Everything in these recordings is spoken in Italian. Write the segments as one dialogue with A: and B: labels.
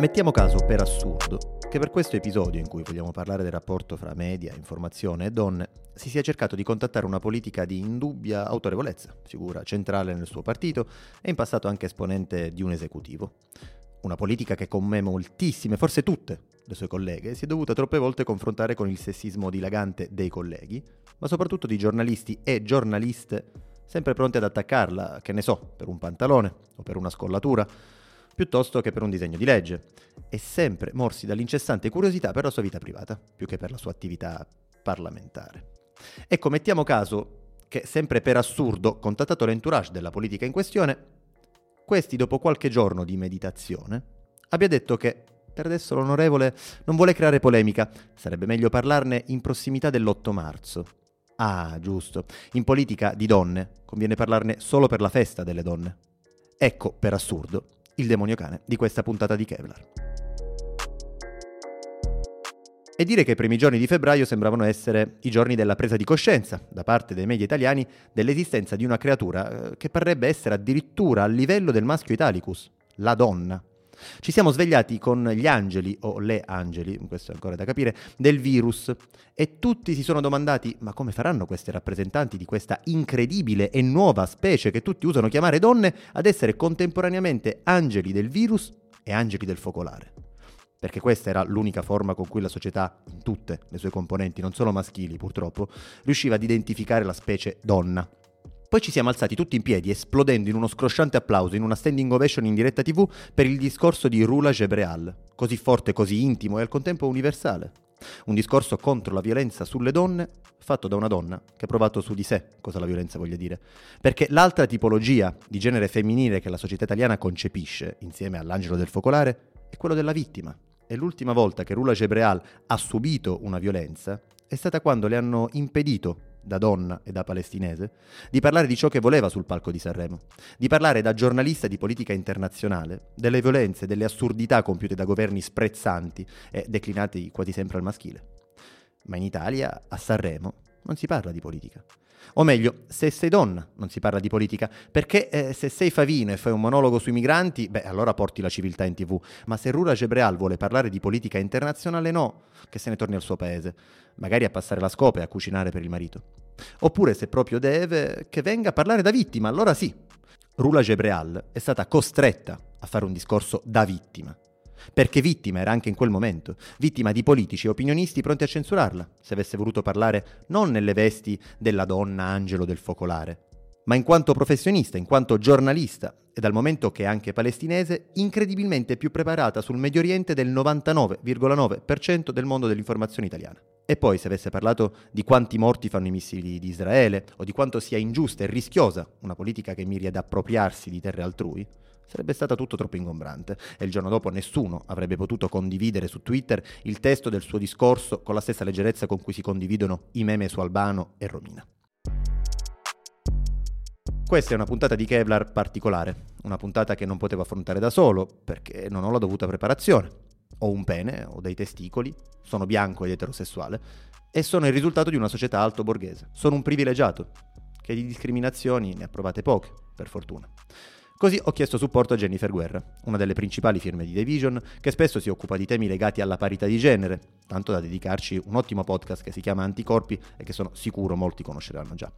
A: Mettiamo caso, per assurdo, che per questo episodio in cui vogliamo parlare del rapporto fra media, informazione e donne, si sia cercato di contattare una politica di indubbia autorevolezza, figura centrale nel suo partito e in passato anche esponente di un esecutivo. Una politica che con me moltissime, forse tutte, le sue colleghe, si è dovuta troppe volte confrontare con il sessismo dilagante dei colleghi, ma soprattutto di giornalisti e giornaliste sempre pronti ad attaccarla, che ne so, per un pantalone o per una scollatura piuttosto che per un disegno di legge, e sempre morsi dall'incessante curiosità per la sua vita privata, più che per la sua attività parlamentare. Ecco, mettiamo caso che, sempre per assurdo, contattato l'entourage della politica in questione, questi, dopo qualche giorno di meditazione, abbia detto che per adesso l'onorevole non vuole creare polemica, sarebbe meglio parlarne in prossimità dell'8 marzo. Ah, giusto, in politica di donne conviene parlarne solo per la festa delle donne. Ecco, per assurdo, il demonio cane di questa puntata di Kevlar. E dire che i primi giorni di febbraio sembravano essere i giorni della presa di coscienza, da parte dei media italiani, dell'esistenza di una creatura eh, che parrebbe essere addirittura al livello del maschio italicus, la donna. Ci siamo svegliati con gli angeli, o le angeli, questo è ancora da capire, del virus e tutti si sono domandati ma come faranno queste rappresentanti di questa incredibile e nuova specie che tutti usano chiamare donne ad essere contemporaneamente angeli del virus e angeli del focolare? Perché questa era l'unica forma con cui la società, in tutte le sue componenti, non solo maschili purtroppo, riusciva ad identificare la specie donna. Poi ci siamo alzati tutti in piedi, esplodendo in uno scrosciante applauso in una standing ovation in diretta TV per il discorso di Rula Gebreal, così forte, così intimo e al contempo universale. Un discorso contro la violenza sulle donne fatto da una donna che ha provato su di sé cosa la violenza voglia dire. Perché l'altra tipologia di genere femminile che la società italiana concepisce, insieme all'angelo del focolare, è quello della vittima. E l'ultima volta che Rula Gebreal ha subito una violenza è stata quando le hanno impedito da donna e da palestinese, di parlare di ciò che voleva sul palco di Sanremo, di parlare da giornalista di politica internazionale delle violenze, delle assurdità compiute da governi sprezzanti e declinati quasi sempre al maschile. Ma in Italia, a Sanremo, non si parla di politica. O meglio, se sei donna non si parla di politica, perché eh, se sei Favino e fai un monologo sui migranti, beh allora porti la civiltà in tv, ma se Rura Gebreal vuole parlare di politica internazionale no, che se ne torni al suo paese, magari a passare la scopa e a cucinare per il marito. Oppure se proprio deve, che venga a parlare da vittima, allora sì. Rula Gebreal è stata costretta a fare un discorso da vittima perché vittima era anche in quel momento, vittima di politici e opinionisti pronti a censurarla, se avesse voluto parlare non nelle vesti della donna angelo del focolare, ma in quanto professionista, in quanto giornalista, e dal momento che è anche palestinese, incredibilmente più preparata sul Medio Oriente del 99,9% del mondo dell'informazione italiana. E poi se avesse parlato di quanti morti fanno i missili di Israele, o di quanto sia ingiusta e rischiosa una politica che miri ad appropriarsi di terre altrui, sarebbe stata tutto troppo ingombrante e il giorno dopo nessuno avrebbe potuto condividere su Twitter il testo del suo discorso con la stessa leggerezza con cui si condividono i meme su Albano e Romina. Questa è una puntata di Kevlar particolare, una puntata che non potevo affrontare da solo perché non ho la dovuta preparazione. Ho un pene, ho dei testicoli, sono bianco ed eterosessuale e sono il risultato di una società alto borghese. Sono un privilegiato, che di discriminazioni ne ha provate poche, per fortuna. Così ho chiesto supporto a Jennifer Guerra, una delle principali firme di Division, che spesso si occupa di temi legati alla parità di genere, tanto da dedicarci un ottimo podcast che si chiama Anticorpi e che sono sicuro molti conosceranno già.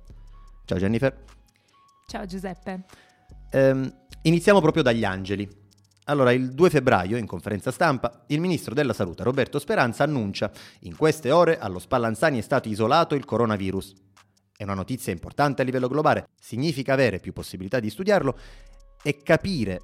A: Ciao Jennifer.
B: Ciao Giuseppe.
A: Ehm, iniziamo proprio dagli angeli. Allora, il 2 febbraio, in conferenza stampa, il ministro della Salute Roberto Speranza annuncia in queste ore allo Spallanzani è stato isolato il coronavirus. È una notizia importante a livello globale, significa avere più possibilità di studiarlo e capire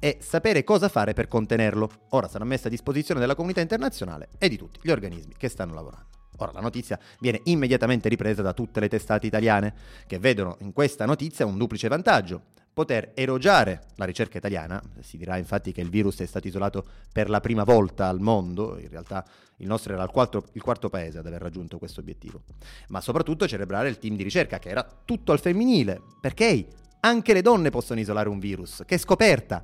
A: e sapere cosa fare per contenerlo. Ora sarà messa a disposizione della comunità internazionale e di tutti gli organismi che stanno lavorando. Ora la notizia viene immediatamente ripresa da tutte le testate italiane, che vedono in questa notizia un duplice vantaggio. Poter erogiare la ricerca italiana, si dirà infatti che il virus è stato isolato per la prima volta al mondo, in realtà il nostro era il quarto, il quarto paese ad aver raggiunto questo obiettivo, ma soprattutto celebrare il team di ricerca che era tutto al femminile, perché anche le donne possono isolare un virus. Che scoperta!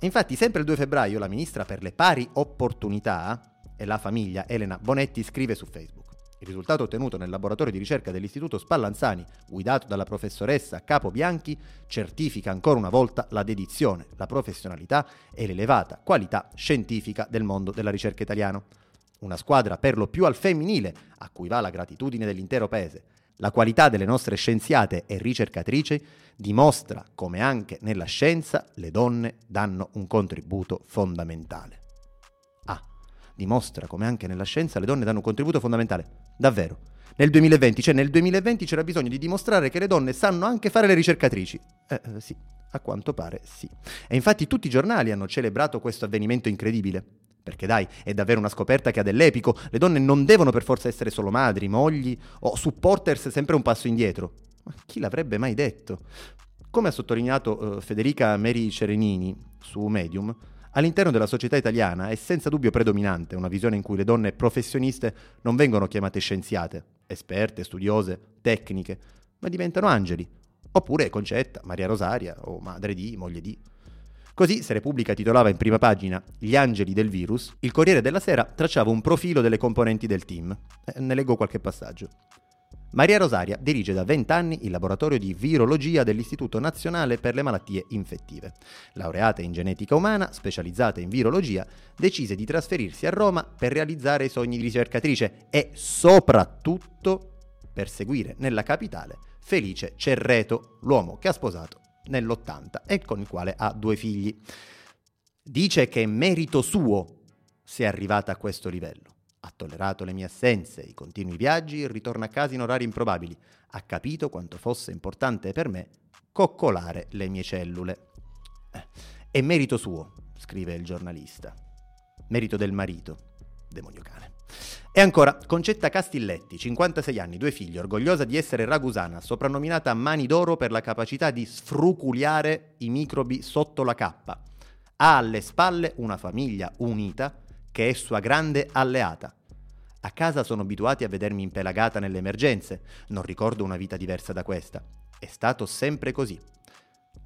A: Infatti, sempre il 2 febbraio, la ministra per le pari opportunità e la famiglia Elena Bonetti scrive su Facebook. Il risultato ottenuto nel laboratorio di ricerca dell'Istituto Spallanzani, guidato dalla professoressa Capo Bianchi, certifica ancora una volta la dedizione, la professionalità e l'elevata qualità scientifica del mondo della ricerca italiano. Una squadra per lo più al femminile, a cui va la gratitudine dell'intero paese. La qualità delle nostre scienziate e ricercatrici dimostra come anche nella scienza le donne danno un contributo fondamentale. Ah, dimostra come anche nella scienza le donne danno un contributo fondamentale. Davvero. Nel 2020, cioè nel 2020 c'era bisogno di dimostrare che le donne sanno anche fare le ricercatrici. Eh, eh, sì, a quanto pare sì. E infatti tutti i giornali hanno celebrato questo avvenimento incredibile. Perché dai, è davvero una scoperta che ha dell'epico. Le donne non devono per forza essere solo madri, mogli o supporters sempre un passo indietro. Ma chi l'avrebbe mai detto? Come ha sottolineato uh, Federica Meri Cerenini su Medium, All'interno della società italiana è senza dubbio predominante una visione in cui le donne professioniste non vengono chiamate scienziate, esperte, studiose, tecniche, ma diventano angeli. Oppure Concetta, Maria Rosaria o madre di, moglie di. Così, se Repubblica titolava in prima pagina Gli angeli del virus, il Corriere della Sera tracciava un profilo delle componenti del team. Eh, ne leggo qualche passaggio. Maria Rosaria dirige da 20 anni il laboratorio di virologia dell'Istituto Nazionale per le Malattie Infettive. Laureata in genetica umana, specializzata in virologia, decise di trasferirsi a Roma per realizzare i sogni di ricercatrice e soprattutto per seguire nella capitale Felice Cerreto, l'uomo che ha sposato nell'80 e con il quale ha due figli. Dice che è merito suo se è arrivata a questo livello. Ha tollerato le mie assenze, i continui viaggi, il ritorno a casa in orari improbabili. Ha capito quanto fosse importante per me coccolare le mie cellule. Eh, è merito suo, scrive il giornalista. Merito del marito, demonio cane. E ancora, Concetta Castilletti, 56 anni, due figli, orgogliosa di essere ragusana, soprannominata Mani d'Oro per la capacità di sfruculiare i microbi sotto la cappa. Ha alle spalle una famiglia unita che è sua grande alleata. A casa sono abituati a vedermi impelagata nelle emergenze, non ricordo una vita diversa da questa. È stato sempre così.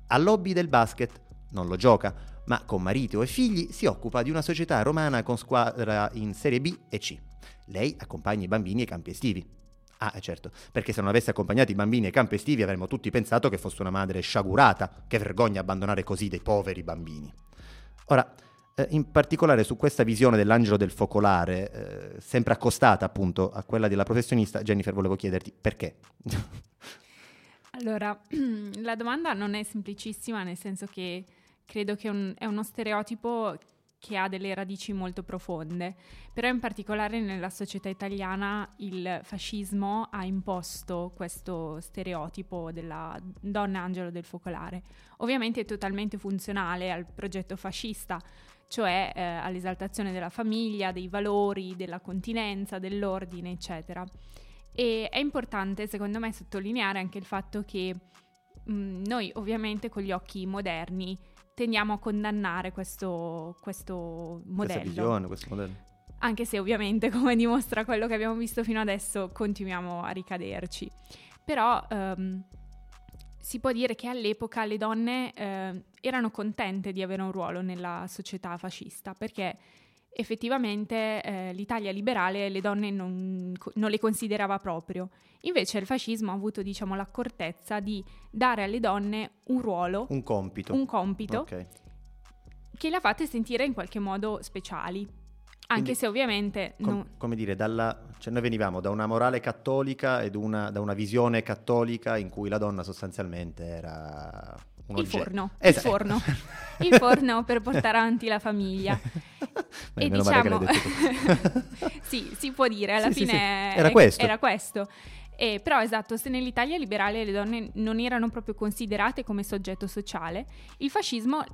A: Al lobby del basket, non lo gioca, ma con marito e figli si occupa di una società romana con squadra in Serie B e C. Lei accompagna i bambini ai campi estivi. Ah, eh, certo, perché se non avesse accompagnato i bambini ai campi estivi avremmo tutti pensato che fosse una madre sciagurata, che vergogna abbandonare così dei poveri bambini. Ora, eh, in particolare su questa visione dell'angelo del focolare, eh, sempre accostata appunto a quella della professionista, Jennifer, volevo chiederti perché?
B: allora, la domanda non è semplicissima, nel senso che credo che un, è uno stereotipo che ha delle radici molto profonde, però in particolare nella società italiana il fascismo ha imposto questo stereotipo della donna angelo del focolare. Ovviamente è totalmente funzionale al progetto fascista, cioè eh, all'esaltazione della famiglia, dei valori, della continenza, dell'ordine, eccetera. E è importante, secondo me, sottolineare anche il fatto che mh, noi ovviamente con gli occhi moderni tendiamo a condannare questo, questo modello.
A: Visione, questo modello.
B: Anche se ovviamente, come dimostra quello che abbiamo visto fino adesso, continuiamo a ricaderci. Però um, si può dire che all'epoca le donne eh, erano contente di avere un ruolo nella società fascista perché effettivamente eh, l'Italia liberale le donne non, non, le considerava proprio. Invece il fascismo ha avuto diciamo, l'accortezza di dare alle donne un ruolo,
A: un compito,
B: un compito okay. che le ha fatte sentire in qualche modo speciali. Anche Quindi, se ovviamente...
A: Com- non... Come dire, dalla, cioè noi venivamo da una morale cattolica e una, da una visione cattolica in cui la donna sostanzialmente era un
B: il forno, esatto. il forno, il forno per portare avanti la famiglia.
A: Beh, e diciamo,
B: sì, si può dire, alla
A: sì,
B: fine
A: sì, Era, questo.
B: era questo. Eh, però esatto, se nell'Italia liberale le donne non erano proprio considerate come soggetto sociale, il fascismo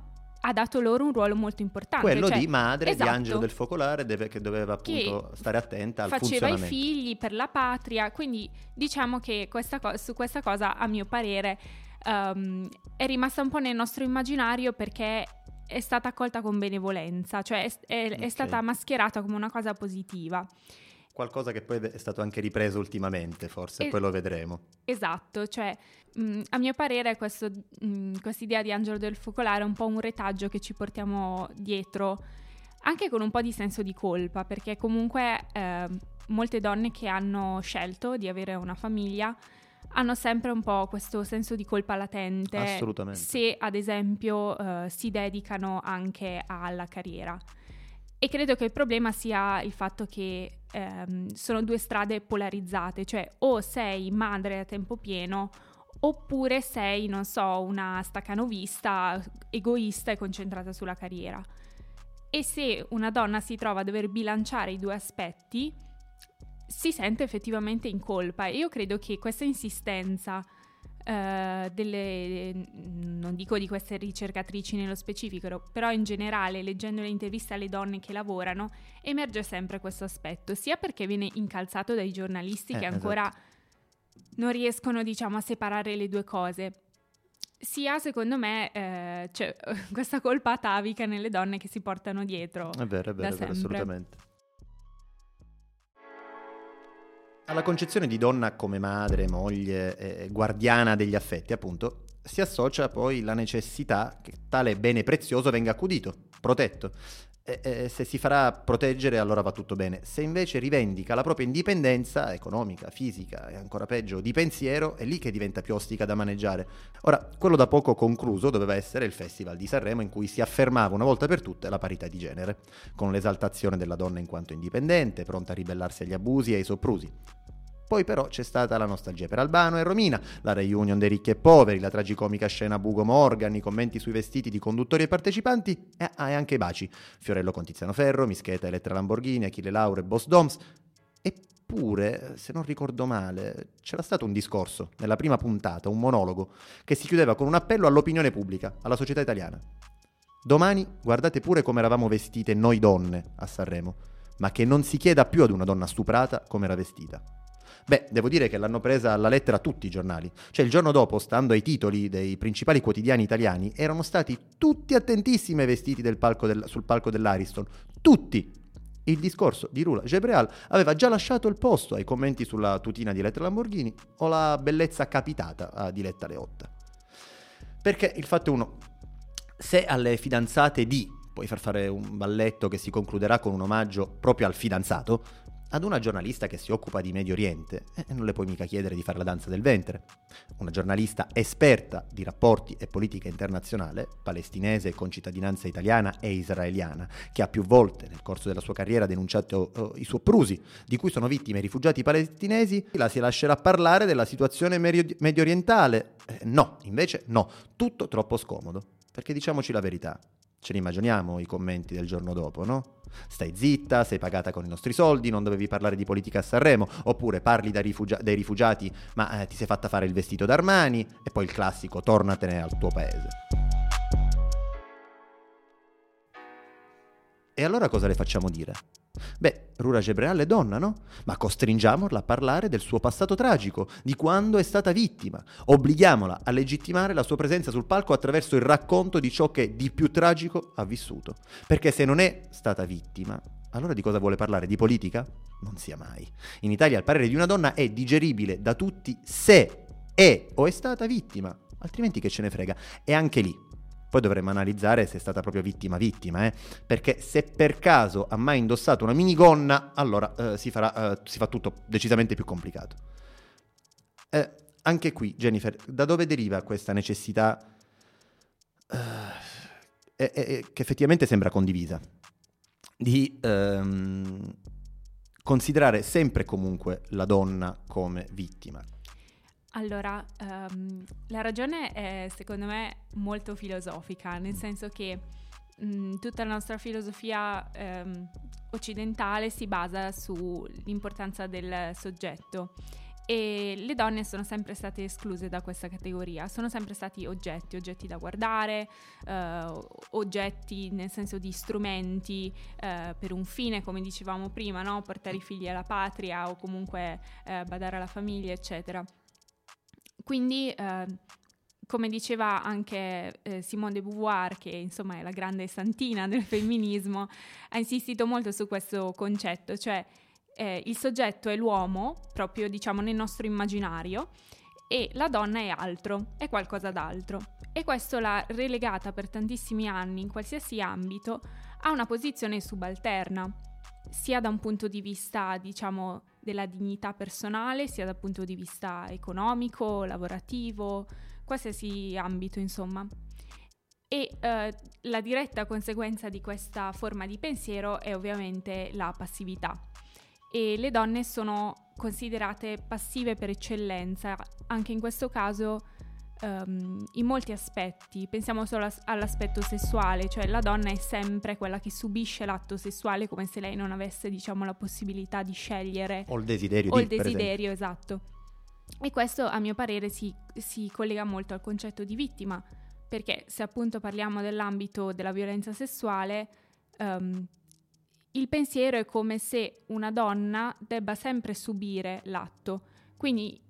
B: ha dato loro un ruolo molto importante.
A: Quello
B: cioè,
A: di madre, esatto, di angelo del focolare, deve, che doveva appunto che stare attenta al
B: faceva i figli per la patria, quindi diciamo che questa co- su questa cosa, a mio parere, um, è rimasta un po' nel nostro immaginario perché è stata accolta con benevolenza, cioè è, è, okay. è stata mascherata come una cosa positiva.
A: Qualcosa che poi è stato anche ripreso ultimamente, forse, es- poi lo vedremo.
B: Esatto, cioè mh, mm, a mio parere questa idea di angelo del focolare è un po' un retaggio che ci portiamo dietro anche con un po' di senso di colpa, perché comunque eh, molte donne che hanno scelto di avere una famiglia hanno sempre un po' questo senso di colpa latente
A: Assolutamente.
B: se ad esempio eh, si dedicano anche alla carriera. E credo che il problema sia il fatto che ehm, sono due strade polarizzate, cioè o sei madre a tempo pieno oppure sei, non so, una staccanovista, egoista e concentrata sulla carriera. E se una donna si trova a dover bilanciare i due aspetti, si sente effettivamente in colpa. E io credo che questa insistenza uh, delle, non dico di queste ricercatrici nello specifico, però in generale, leggendo le interviste alle donne che lavorano, emerge sempre questo aspetto, sia perché viene incalzato dai giornalisti
A: Eh,
B: che
A: esatto.
B: ancora non riescono, diciamo, a separare le due cose. Sia, secondo me, eh, c'è questa colpa atavica nelle donne che si portano dietro.
A: È vero, è vero, è vero, assolutamente. Alla concezione di donna come madre, moglie, eh, guardiana degli affetti, appunto, si associa poi la necessità che tale bene prezioso venga accudito, protetto. E, e se si farà proteggere allora va tutto bene. Se invece rivendica la propria indipendenza economica, fisica e ancora peggio di pensiero, è lì che diventa più ostica da maneggiare. Ora, quello da poco concluso doveva essere il Festival di Sanremo in cui si affermava una volta per tutte la parità di genere, con l'esaltazione della donna in quanto indipendente, pronta a ribellarsi agli abusi e ai soprusi. Poi però c'è stata la nostalgia per Albano e Romina, la reunion dei ricchi e poveri, la tragicomica scena Bugo Morgan, i commenti sui vestiti di conduttori e partecipanti e, ah, e anche i baci. Fiorello con Tiziano Ferro, Mischeta Elettra Lamborghini, Achille Lauro e Boss Doms. Eppure, se non ricordo male, c'era stato un discorso nella prima puntata, un monologo, che si chiudeva con un appello all'opinione pubblica, alla società italiana. Domani guardate pure come eravamo vestite noi donne a Sanremo, ma che non si chieda più ad una donna stuprata come era vestita. Beh, devo dire che l'hanno presa alla lettera tutti i giornali. Cioè, il giorno dopo, stando ai titoli dei principali quotidiani italiani, erano stati tutti attentissimi ai vestiti palco del- sul palco dell'Ariston. Tutti! Il discorso di Rula Gebreal aveva già lasciato il posto ai commenti sulla tutina di Elettra Lamborghini o la bellezza capitata a Diletta Leotta. Perché il fatto è uno, se alle fidanzate di puoi far fare un balletto che si concluderà con un omaggio proprio al fidanzato, ad una giornalista che si occupa di Medio Oriente eh, non le puoi mica chiedere di fare la danza del ventre. Una giornalista esperta di rapporti e politica internazionale, palestinese con cittadinanza italiana e israeliana, che ha più volte nel corso della sua carriera denunciato eh, i soprusi di cui sono vittime i rifugiati palestinesi, la si lascerà parlare della situazione medio, medio orientale. Eh, no, invece no, tutto troppo scomodo. Perché diciamoci la verità, ce ne immaginiamo i commenti del giorno dopo, no? Stai zitta, sei pagata con i nostri soldi, non dovevi parlare di politica a Sanremo, oppure parli dai, rifugia- dai rifugiati ma eh, ti sei fatta fare il vestito d'Armani e poi il classico tornatene al tuo paese. E allora cosa le facciamo dire? Beh, Rura Gebreal è donna, no? Ma costringiamola a parlare del suo passato tragico, di quando è stata vittima. Obblighiamola a legittimare la sua presenza sul palco attraverso il racconto di ciò che di più tragico ha vissuto. Perché se non è stata vittima, allora di cosa vuole parlare? Di politica? Non sia mai. In Italia il parere di una donna è digeribile da tutti se è o è stata vittima, altrimenti che ce ne frega. E anche lì, poi dovremmo analizzare se è stata proprio vittima vittima, eh? perché se per caso ha mai indossato una minigonna, allora eh, si, farà, eh, si fa tutto decisamente più complicato. Eh, anche qui, Jennifer, da dove deriva questa necessità eh, eh, che effettivamente sembra condivisa di ehm, considerare sempre e comunque la donna come vittima?
B: Allora, ehm, la ragione è secondo me molto filosofica, nel senso che mh, tutta la nostra filosofia ehm, occidentale si basa sull'importanza del soggetto e le donne sono sempre state escluse da questa categoria, sono sempre stati oggetti, oggetti da guardare, eh, oggetti nel senso di strumenti eh, per un fine, come dicevamo prima, no? portare i figli alla patria o comunque eh, badare alla famiglia, eccetera. Quindi, eh, come diceva anche eh, Simone de Beauvoir, che insomma è la grande santina del femminismo, ha insistito molto su questo concetto, cioè eh, il soggetto è l'uomo, proprio diciamo nel nostro immaginario, e la donna è altro, è qualcosa d'altro. E questo l'ha relegata per tantissimi anni, in qualsiasi ambito, a una posizione subalterna, sia da un punto di vista, diciamo, della dignità personale, sia dal punto di vista economico, lavorativo, qualsiasi ambito, insomma. E eh, la diretta conseguenza di questa forma di pensiero è ovviamente la passività. E le donne sono considerate passive per eccellenza, anche in questo caso um, in molti aspetti. Pensiamo solo a, all'aspetto sessuale, cioè la donna è sempre quella che subisce l'atto sessuale come se lei non avesse, diciamo, la possibilità di scegliere.
A: O il desiderio.
B: O
A: di,
B: il desiderio, esatto. E questo, a mio parere, si, si collega molto al concetto di vittima perché se appunto parliamo dell'ambito della violenza sessuale, um, il pensiero è come se una donna debba sempre subire l'atto, quindi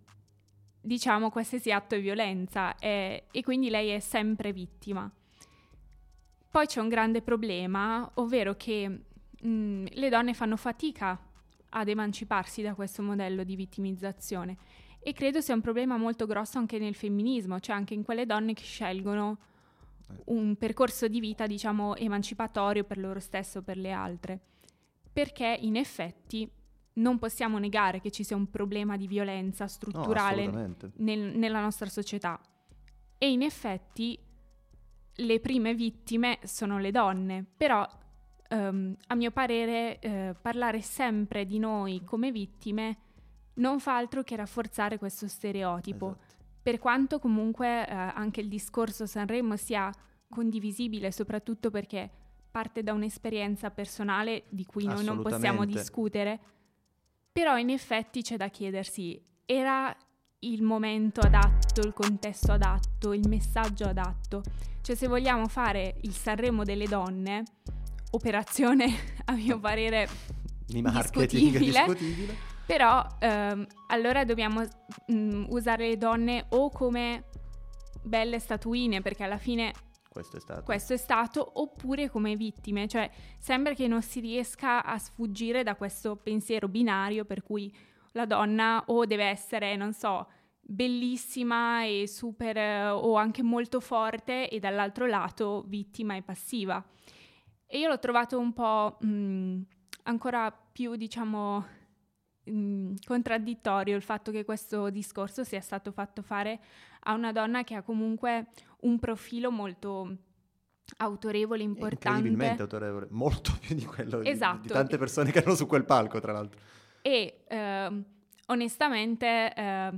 B: diciamo qualsiasi atto è violenza è, e quindi lei è sempre vittima. Poi c'è un grande problema, ovvero che mh, le donne fanno fatica ad emanciparsi da questo modello di vittimizzazione e credo sia un problema molto grosso anche nel femminismo, cioè anche in quelle donne che scelgono un percorso di vita, diciamo, emancipatorio per loro stesso o per le altre. Perché in effetti non possiamo negare che ci sia un problema di violenza strutturale
A: no,
B: nel, nella nostra società. E in effetti le prime vittime sono le donne, però um, a mio parere uh, parlare sempre di noi come vittime non fa altro che rafforzare questo stereotipo. Esatto. Per quanto comunque eh, anche il discorso Sanremo sia condivisibile, soprattutto perché parte da un'esperienza personale di cui noi non possiamo discutere, però in effetti c'è da chiedersi, era il momento adatto, il contesto adatto, il messaggio adatto? Cioè se vogliamo fare il Sanremo delle donne, operazione a mio parere
A: di marketing discutibile, discutibile
B: però ehm, allora dobbiamo mh, mm, usare le donne o come belle statuine, perché alla fine
A: questo è stato.
B: Questo è stato, oppure come vittime, cioè sembra che non si riesca a sfuggire da questo pensiero binario per cui la donna o deve essere, non so, bellissima e super o anche molto forte e dall'altro lato vittima e passiva. E io l'ho trovato un po' mh, mm, ancora più, diciamo, mh, mm, contraddittorio il fatto che questo discorso sia stato fatto fare a una donna che ha comunque un profilo molto autorevole, importante.
A: Incredibilmente autorevole, molto più di quello esatto. di, di, tante persone che erano su quel palco, tra l'altro.
B: E eh, onestamente eh,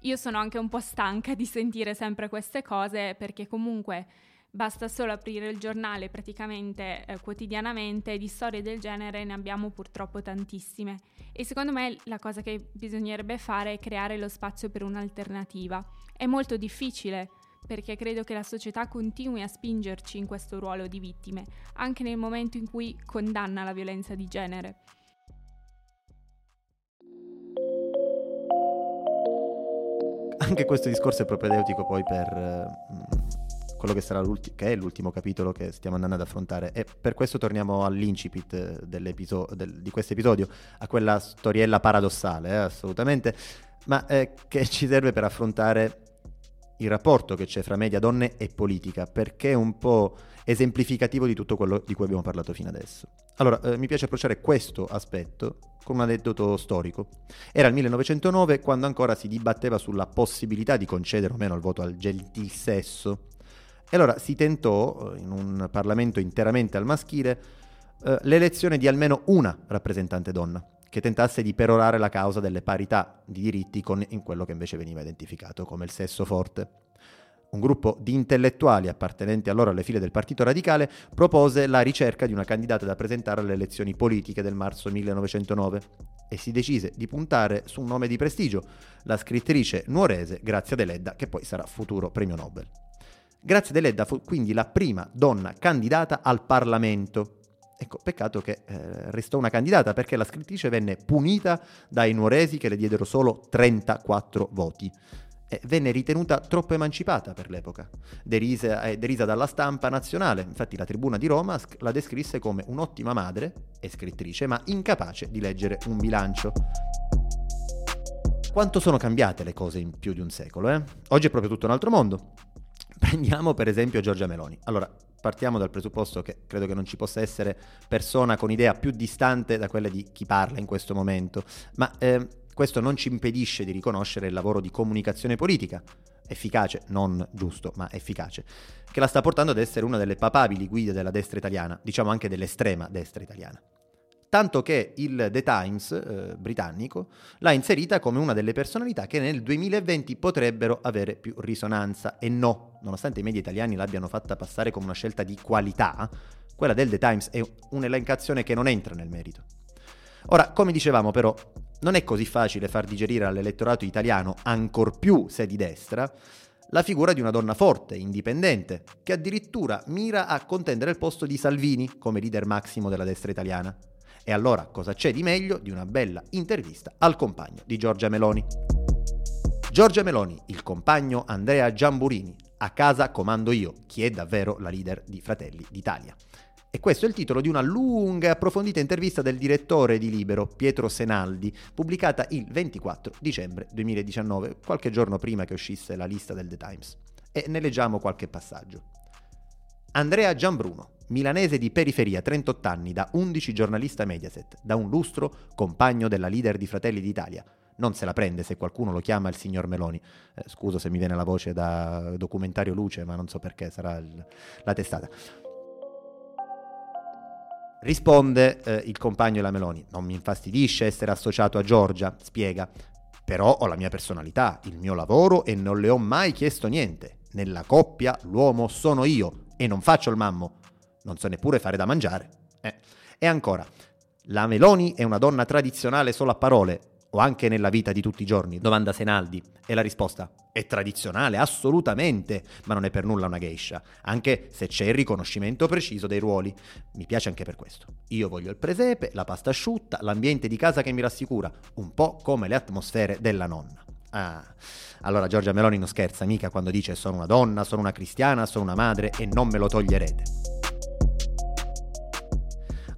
B: io sono anche un po' stanca di sentire sempre queste cose perché comunque Basta solo aprire il giornale praticamente eh, quotidianamente, di storie del genere ne abbiamo purtroppo tantissime e secondo me la cosa che bisognerebbe fare è creare lo spazio per un'alternativa. È molto difficile perché credo che la società continui a spingerci in questo ruolo di vittime, anche nel momento in cui condanna la violenza di genere.
A: Anche questo discorso è propedeutico poi per... Quello che, sarà che è l'ultimo capitolo che stiamo andando ad affrontare e per questo torniamo all'incipit eh, del, di questo episodio, a quella storiella paradossale, eh, assolutamente, ma eh, che ci serve per affrontare il rapporto che c'è fra media donne e politica, perché è un po' esemplificativo di tutto quello di cui abbiamo parlato fino adesso. Allora, eh, mi piace approcciare questo aspetto con un aneddoto storico. Era il 1909 quando ancora si dibatteva sulla possibilità di concedere o meno il voto al gentil sesso e allora si tentò, eh, in un Parlamento interamente al maschile, eh, l'elezione di almeno una rappresentante donna, che tentasse di perorare la causa delle parità di diritti con, in quello che invece veniva identificato come il sesso forte. Un gruppo di intellettuali appartenenti allora alle file del Partito Radicale propose la ricerca di una candidata da presentare alle elezioni politiche del marzo 1909 e si decise di puntare su un nome di prestigio, la scrittrice nuorese Grazia Deledda, che poi sarà futuro premio Nobel. Grazia Deledda fu quindi la prima donna candidata al Parlamento. Ecco, peccato che eh, restò una candidata perché la scrittrice venne punita dai nuoresi che le diedero solo 34 voti. E venne ritenuta troppo emancipata per l'epoca, derisa, eh, derisa dalla stampa nazionale. Infatti la tribuna di Roma la descrisse come un'ottima madre e scrittrice, ma incapace di leggere un bilancio. Quanto sono cambiate le cose in più di un secolo, eh? Oggi è proprio tutto un altro mondo. Prendiamo per esempio Giorgia Meloni. Allora, partiamo dal presupposto che credo che non ci possa essere persona con idea più distante da quella di chi parla in questo momento, ma eh, questo non ci impedisce di riconoscere il lavoro di comunicazione politica, efficace, non giusto, ma efficace, che la sta portando ad essere una delle papabili guide della destra italiana, diciamo anche dell'estrema destra italiana tanto che il The Times eh, britannico l'ha inserita come una delle personalità che nel 2020 potrebbero avere più risonanza e no, nonostante i media italiani l'abbiano fatta passare come una scelta di qualità, quella del The Times è un'elencazione che non entra nel merito. Ora, come dicevamo però, non è così facile far digerire all'elettorato italiano, ancor più se di destra, la figura di una donna forte, indipendente, che addirittura mira a contendere il posto di Salvini come leader massimo della destra italiana. E allora cosa c'è di meglio di una bella intervista al compagno di Giorgia Meloni? Giorgia Meloni, il compagno Andrea Giamburini, a casa comando io, chi è davvero la leader di Fratelli d'Italia. E questo è il titolo di una lunga e approfondita intervista del direttore di Libero, Pietro Senaldi, pubblicata il 24 dicembre 2019, qualche giorno prima che uscisse la lista del The Times. E ne leggiamo qualche passaggio. Andrea Giambruno, milanese di periferia, 38 anni, da 11 giornalista Mediaset, da un lustro compagno della leader di Fratelli d'Italia. Non se la prende se qualcuno lo chiama il signor Meloni. Eh, scuso se mi viene la voce da documentario luce, ma non so perché, sarà il, la testata. Risponde eh, il compagno della Meloni, non mi infastidisce essere associato a Giorgia, spiega, però ho la mia personalità, il mio lavoro e non le ho mai chiesto niente. Nella coppia l'uomo sono io e non faccio il mammo, non so neppure fare da mangiare. Eh. E ancora, la Meloni è una donna tradizionale solo a parole o anche nella vita di tutti i giorni? Domanda Senaldi. E la risposta è tradizionale, assolutamente, ma non è per nulla una geisha, anche se c'è il riconoscimento preciso dei ruoli. Mi piace anche per questo. Io voglio il presepe, la pasta asciutta, l'ambiente di casa che mi rassicura, un po' come le atmosfere della nonna. Ah, allora Giorgia Meloni non scherza mica quando dice sono una donna, sono una cristiana, sono una madre e non me lo toglierete.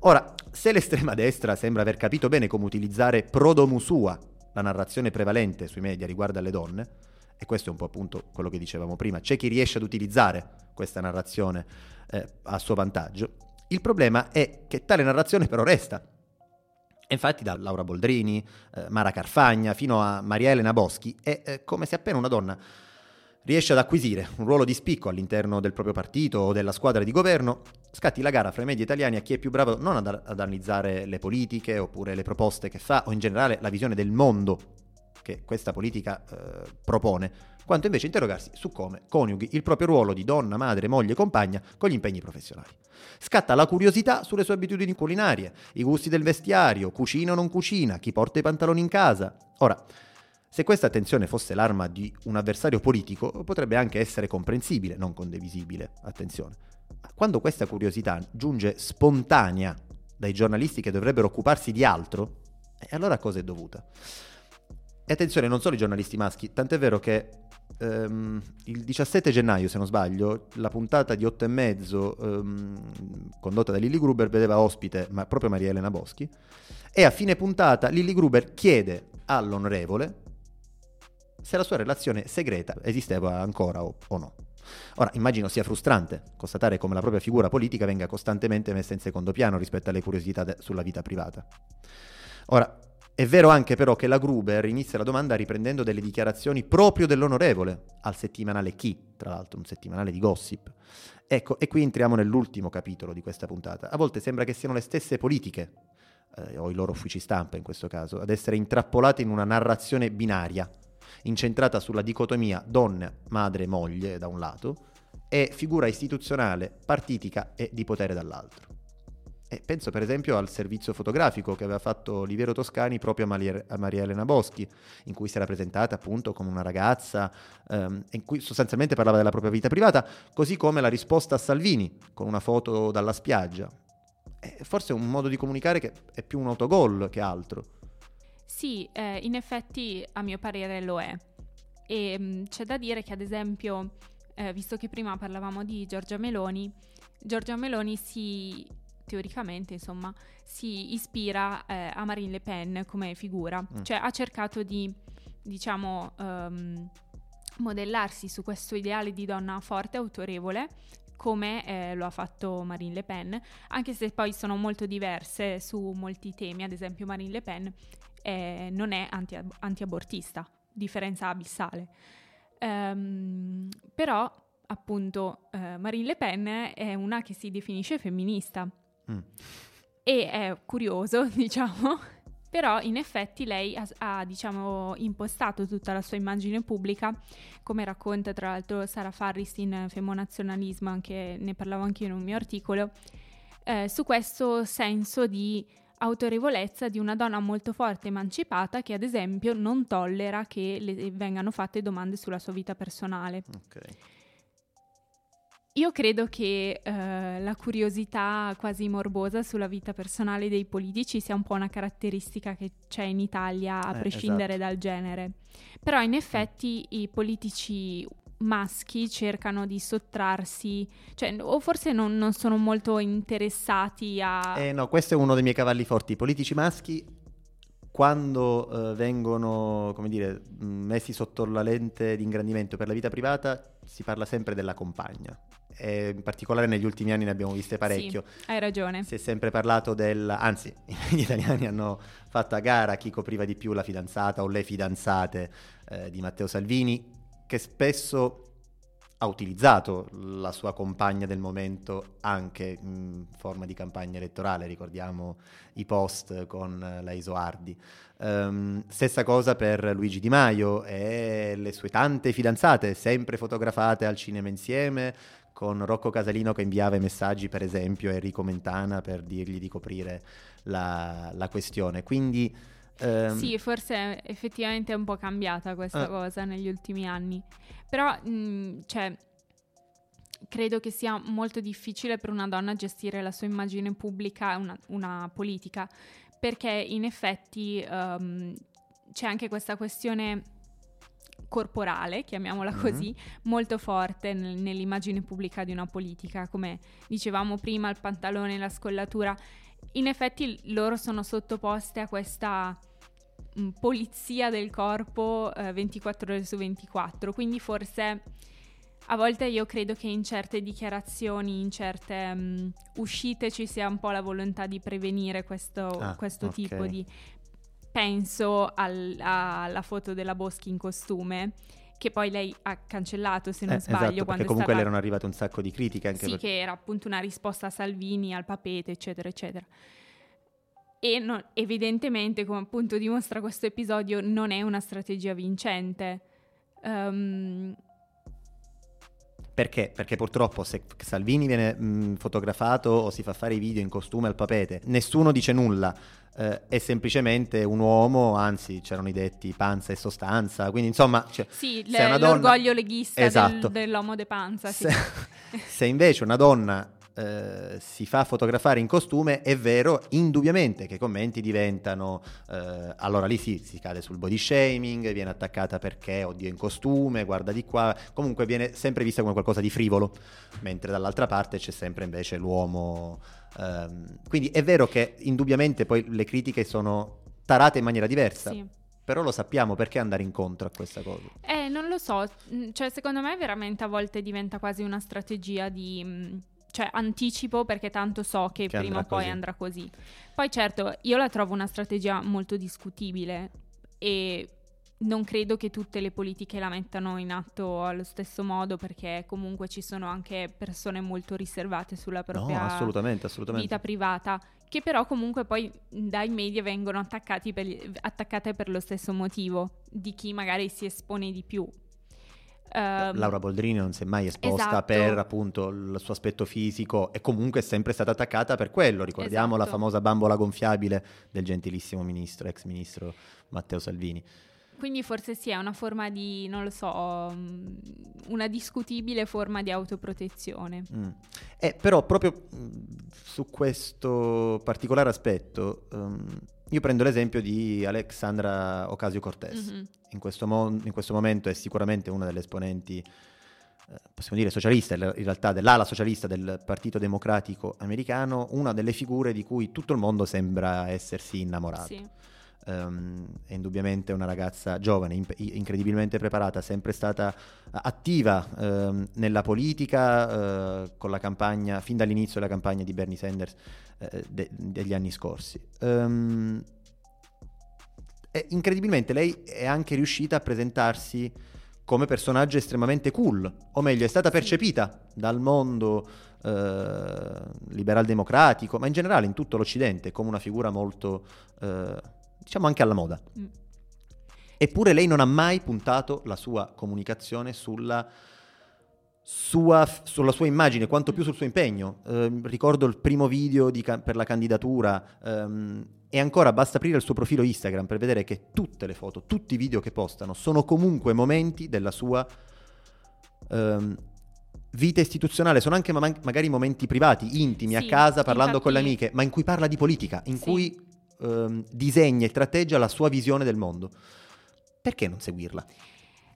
A: Ora, se l'estrema destra sembra aver capito bene come utilizzare prodomusua, la narrazione prevalente sui media riguardo alle donne, e questo è un po' appunto quello che dicevamo prima, c'è chi riesce ad utilizzare questa narrazione eh, a suo vantaggio, il problema è che tale narrazione però resta. Infatti da Laura Boldrini, eh, Mara Carfagna fino a Maria Elena Boschi. È eh, come se appena una donna riesce ad acquisire un ruolo di spicco all'interno del proprio partito o della squadra di governo, scatti la gara fra i media italiani a chi è più bravo non ad, ad analizzare le politiche oppure le proposte che fa o in generale la visione del mondo che questa politica eh, propone, quanto invece interrogarsi su come coniughi il proprio ruolo di donna, madre, moglie, compagna con gli impegni professionali. Scatta la curiosità sulle sue abitudini culinarie, i gusti del vestiario, cucina o non cucina, chi porta i pantaloni in casa. Ora, se questa attenzione fosse l'arma di un avversario politico, potrebbe anche essere comprensibile, non condivisibile, attenzione. Ma quando questa curiosità giunge spontanea dai giornalisti che dovrebbero occuparsi di altro, e eh, allora a cosa è dovuta? E attenzione, non solo i giornalisti maschi, tant'è vero che um, il 17 gennaio, se non sbaglio, la puntata di 8 e mezzo um, condotta da Lilly Gruber vedeva ospite ma proprio Maria Elena Boschi e a fine puntata Lilly Gruber chiede all'onorevole se la sua relazione segreta esisteva ancora o, o no. Ora, immagino sia frustrante constatare come la propria figura politica venga costantemente messa in secondo piano rispetto alle curiosità de- sulla vita privata. Ora, è vero anche però che la Gruber inizia la domanda riprendendo delle dichiarazioni proprio dell'onorevole al settimanale Chi, tra l'altro un settimanale di gossip. Ecco, e qui entriamo nell'ultimo capitolo di questa puntata. A volte sembra che siano le stesse politiche, eh, o i loro uffici stampa in questo caso, ad essere intrappolate in una narrazione binaria incentrata sulla dicotomia donna, madre, moglie da un lato e figura istituzionale, partitica e di potere dall'altro. E penso per esempio al servizio fotografico che aveva fatto Oliviero Toscani proprio a Maria, Elena Boschi, in cui si era presentata appunto come una ragazza, ehm, in cui sostanzialmente parlava della propria vita privata, così come la risposta a Salvini con una foto dalla spiaggia. E forse è un modo di comunicare che è più un autogol che altro.
B: Sì, eh, in effetti a mio parere lo è. E mh, mm, c'è da dire che ad esempio, eh, visto che prima parlavamo di Giorgia Meloni, Giorgia Meloni si teoricamente, insomma, si ispira eh, a Marine Le Pen come figura, mm. cioè ha cercato di diciamo, um, modellarsi su questo ideale di donna forte e autorevole come eh, lo ha fatto Marine Le Pen, anche se poi sono molto diverse su molti temi, ad esempio Marine Le Pen eh, non è anti- anti-abortista, differenza abissale. Um, però appunto eh, Marine Le Pen è una che si definisce femminista mm. e è curioso, diciamo, però in effetti lei ha, ha, diciamo, impostato tutta la sua immagine pubblica, come racconta tra l'altro Sara Farris in Femonazionalismo, anche, ne parlavo anche in un mio articolo, eh, su questo senso di autorevolezza di una donna molto forte emancipata che ad esempio non tollera che le vengano fatte domande sulla sua vita personale. Okay. Io credo che eh, la curiosità quasi morbosa sulla vita personale dei politici sia un po' una caratteristica che c'è in Italia a eh, prescindere esatto. dal genere. Però in effetti i politici maschi cercano di sottrarsi, cioè, o forse non, non sono molto interessati a...
A: Eh no, questo è uno dei miei cavalli forti. I politici maschi quando eh, vengono, come dire, messi sotto la lente di ingrandimento per la vita privata, si parla sempre della compagna e in particolare negli ultimi anni ne abbiamo viste parecchio.
B: Sì, hai ragione.
A: Si è sempre parlato del... anzi, gli italiani hanno fatto a gara chi copriva di più la fidanzata o le fidanzate eh, di Matteo Salvini, che spesso ha utilizzato la sua compagna del momento anche in forma di campagna elettorale, ricordiamo i post con la Isoardi. Um, stessa cosa per Luigi Di Maio e le sue tante fidanzate, sempre fotografate al cinema insieme, con Rocco Casalino che inviava i messaggi, per esempio, a Enrico Mentana per dirgli di coprire la, la questione. Quindi.
B: Ehm... Sì, forse effettivamente è un po' cambiata questa ah. cosa negli ultimi anni. Però, mh, mm, cioè, credo che sia molto difficile per una donna gestire la sua immagine pubblica, una, una politica, perché in effetti um, c'è anche questa questione corporale, chiamiamola mm-hmm. così, molto forte nel, nell'immagine pubblica di una politica, come dicevamo prima, il pantalone, la scollatura. In effetti loro sono sottoposte a questa mh, mm, polizia del corpo eh, 24 ore su 24, quindi forse a volte io credo che in certe dichiarazioni, in certe um, uscite ci sia un po' la volontà di prevenire questo, ah, questo okay. tipo di penso al, alla foto della Boschi in costume che poi lei ha cancellato se non
A: eh,
B: sbaglio.
A: Esatto, perché comunque stava... le erano arrivate un sacco di critiche anche
B: Sì,
A: per...
B: che era appunto una risposta a Salvini, al papete, eccetera, eccetera. E non, evidentemente, come appunto dimostra questo episodio, non è una strategia vincente. Um,
A: perché? Perché purtroppo se Salvini viene mh, fotografato o si fa fare i video in costume al papete, nessuno dice nulla. Eh, è semplicemente un uomo, anzi c'erano i detti panza e sostanza, quindi insomma... Cioè,
B: sì, le, l'orgoglio leghista esatto. del, dell'uomo de panza. Sì.
A: Se, se invece una donna eh, si fa fotografare in costume, è vero indubbiamente che i commenti diventano, eh, allora lì sì, si cade sul body shaming, viene attaccata perché oddio in costume, guarda di qua, comunque viene sempre vista come qualcosa di frivolo, mentre dall'altra parte c'è sempre invece l'uomo. Ehm, quindi è vero che indubbiamente poi le critiche sono tarate in maniera diversa. Sì. Però lo sappiamo, perché andare incontro a questa cosa?
B: Eh, non lo so, cioè secondo me veramente a volte diventa quasi una strategia di cioè anticipo perché tanto so che, che prima o poi così. andrà così. Poi certo, io la trovo una strategia molto discutibile e non credo che tutte le politiche la mettano in atto allo stesso modo perché comunque ci sono anche persone molto riservate sulla propria
A: no, assolutamente, assolutamente.
B: vita privata che però comunque poi dai media vengono per, attaccate per lo stesso motivo di chi magari si espone di più
A: Um, Laura Boldrini non si è mai esposta esatto. per appunto il suo aspetto fisico e comunque è sempre stata attaccata per quello. Ricordiamo esatto. la famosa bambola gonfiabile del gentilissimo ministro, ex ministro Matteo Salvini.
B: Quindi forse sì, è una forma di, non lo so, um, una discutibile forma di autoprotezione. Mm.
A: Eh, però proprio mm, su questo particolare aspetto, um, io prendo l'esempio di Alexandra Ocasio-Cortez. Mm-hmm. In, questo mo- in, questo momento è sicuramente una delle esponenti, eh, possiamo dire socialista, in realtà dell'ala socialista del Partito Democratico americano, una delle figure di cui tutto il mondo sembra essersi innamorato. Sì. Um, è indubbiamente una ragazza giovane, imp- incredibilmente preparata, sempre stata attiva um, nella politica uh, con la campagna, fin dall'inizio della campagna di Bernie Sanders uh, de- degli anni scorsi. Um, e incredibilmente lei è anche riuscita a presentarsi come personaggio estremamente cool, o meglio, è stata percepita dal mondo eh, liberal democratico, ma in generale in tutto l'Occidente come una figura molto, diciamo anche alla moda. Mm. Eppure lei non ha mai puntato la sua comunicazione sulla sua, sulla sua immagine, quanto più sul suo impegno. Eh, ricordo il primo video ca- per la candidatura ehm, e ancora basta aprire il suo profilo Instagram per vedere che tutte le foto, tutti i video che postano sono comunque momenti della sua ehm, vita istituzionale, sono anche ma- magari momenti privati, intimi, sì, a casa, parlando infatti... con le amiche, ma in cui parla di politica, in sì. cui ehm, disegna e tratteggia la sua visione del mondo. Perché non seguirla?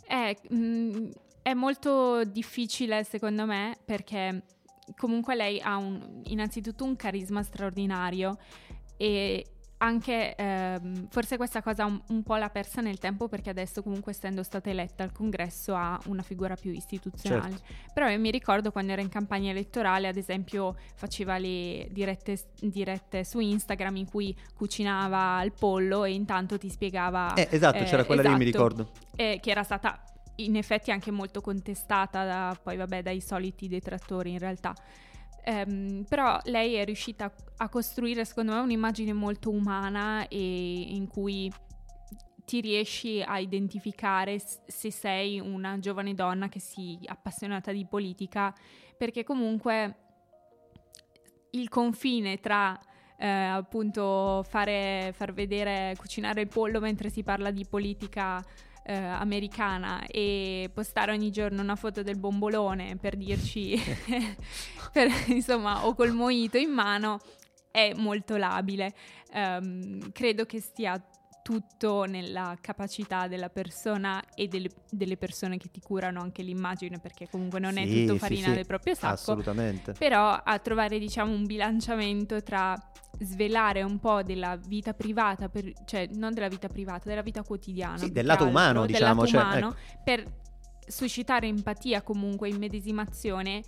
B: Eh, mh, mm, è molto difficile secondo me perché comunque lei ha un, innanzitutto un carisma straordinario e anche ehm, forse questa cosa un, un, po' l'ha persa nel tempo perché adesso comunque essendo stata eletta al congresso ha una figura più istituzionale certo. però io mi ricordo quando era in campagna elettorale ad esempio faceva le dirette, dirette su Instagram in cui cucinava il pollo e intanto ti spiegava
A: eh, esatto eh, c'era quella esatto, lì mi esatto, ricordo
B: eh, che era stata in effetti anche molto contestata da, poi vabbè, dai soliti detrattori in realtà. Um, però lei è riuscita a costruire secondo me un'immagine molto umana e in cui ti riesci a identificare se sei una giovane donna che si è appassionata di politica perché comunque il confine tra eh, appunto fare, far vedere cucinare il pollo mentre si parla di politica eh, americana e postare ogni giorno una foto del bombolone per dirci, per, insomma, o col moito in mano, è molto labile. Um, credo che stia tutto nella capacità della persona e delle, delle, persone che ti curano anche l'immagine, perché comunque non sì, è tutto farina sì, del proprio sacco.
A: Assolutamente.
B: Però a trovare, diciamo, un bilanciamento tra svelare un po' della vita privata, per, cioè non della vita privata, della vita quotidiana.
A: Sì, del lato altro, umano, diciamo.
B: Del lato
A: cioè,
B: umano, ecco. per suscitare empatia comunque, immedesimazione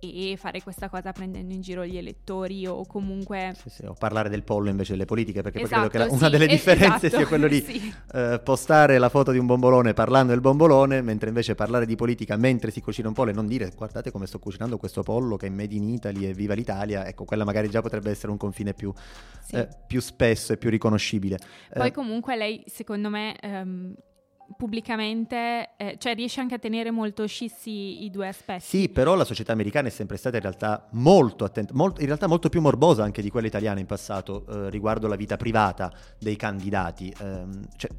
B: e fare questa cosa prendendo in giro gli elettori o comunque...
A: Sì, sì, o parlare del pollo invece delle politiche, perché esatto, credo che la, una delle differenze esatto, sia quello di sì. eh, postare la foto di un bombolone parlando del bombolone, mentre invece parlare di politica mentre si cucina un pollo e non dire guardate come sto cucinando questo pollo che è made in Italy e viva l'Italia, ecco, quella magari già potrebbe essere un confine più, sì. eh, più spesso e più riconoscibile.
B: Poi eh, comunque lei, secondo me... Um, pubblicamente, eh, cioè riesce anche a tenere molto scissi i due aspetti.
A: Sì, però la società americana è sempre stata in realtà molto attenta, molto, in realtà molto più morbosa anche di quella italiana in passato eh, riguardo la vita privata dei candidati. Eh, cioè,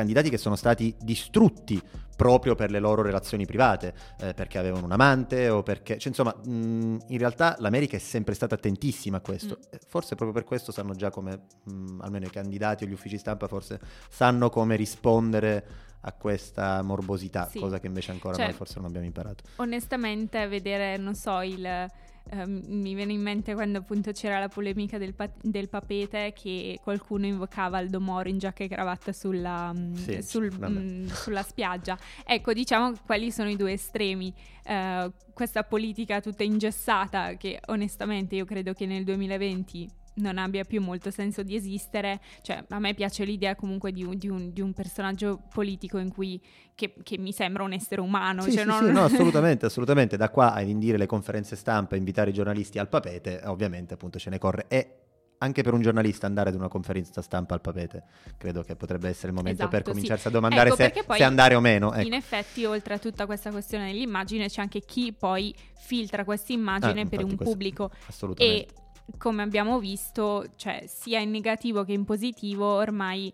A: candidati che sono stati distrutti proprio per le loro relazioni private, eh, perché avevano un amante o perché... Cioè, insomma, mh, in realtà l'America è sempre stata attentissima a questo. Mm. Forse proprio per questo sanno già come, mh, almeno i candidati o gli uffici stampa, forse sanno come rispondere a questa morbosità, sì. cosa che invece ancora cioè, noi forse non abbiamo imparato.
B: Onestamente, vedere, non so, il... Um, mi viene in mente quando appunto c'era la polemica del, pa- del papete che qualcuno invocava il Domoro in giacca e cravatta sulla, mm, sì, sul, mh, mm, sulla spiaggia. Ecco, diciamo quelli sono i due estremi. Uh, questa politica tutta ingessata che onestamente io credo che nel 2020 non abbia più molto senso di esistere. Cioè, a me piace l'idea comunque di un, di un, di un personaggio politico in cui che, che, mi sembra un essere umano.
A: Sì,
B: cioè
A: sì,
B: non...
A: sì, no, assolutamente, assolutamente. Da qua a indire le conferenze stampa, invitare i giornalisti al papete, ovviamente appunto ce ne corre. E anche per un giornalista andare ad una conferenza stampa al papete, credo che potrebbe essere il momento
B: esatto,
A: per cominciarsi
B: sì.
A: a domandare
B: ecco,
A: se, se, andare o meno. Ecco.
B: In effetti, oltre a tutta questa questione dell'immagine, c'è anche chi poi filtra questa immagine ah, per un pubblico.
A: Assolutamente.
B: E come abbiamo visto, cioè sia in negativo che in positivo, ormai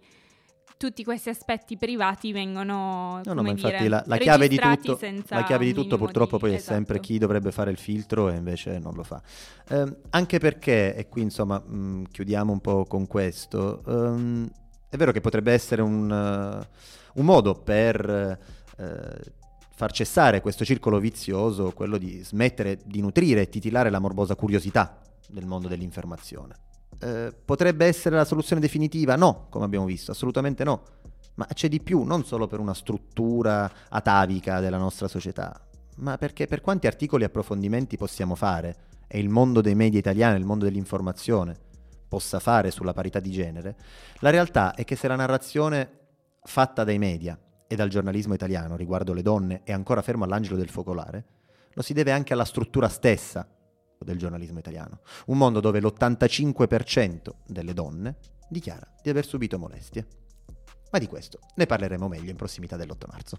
B: tutti questi aspetti privati vengono no, no, ma infatti dire,
A: la, la, chiave di tutto, la chiave di tutto purtroppo di... poi esatto. è sempre chi dovrebbe fare il filtro e invece non lo fa. Eh, anche perché, e qui insomma mh, mm, chiudiamo un po' con questo, um, è vero che potrebbe essere un, uh, un modo per uh, far cessare questo circolo vizioso, quello di smettere di nutrire e titilare la morbosa curiosità del mondo dell'informazione. Eh, potrebbe essere la soluzione definitiva? No, come abbiamo visto, assolutamente no. Ma c'è di più, non solo per una struttura atavica della nostra società, ma perché per quanti articoli e approfondimenti possiamo fare, e il mondo dei media italiani, il mondo dell'informazione, possa fare sulla parità di genere, la realtà è che se la narrazione fatta dai media e dal giornalismo italiano riguardo le donne è ancora fermo all'angelo del focolare, lo si deve anche alla struttura stessa del giornalismo italiano. Un mondo dove l'85% delle donne dichiara di aver subito molestie. Ma di questo ne parleremo meglio in prossimità dell'8 marzo.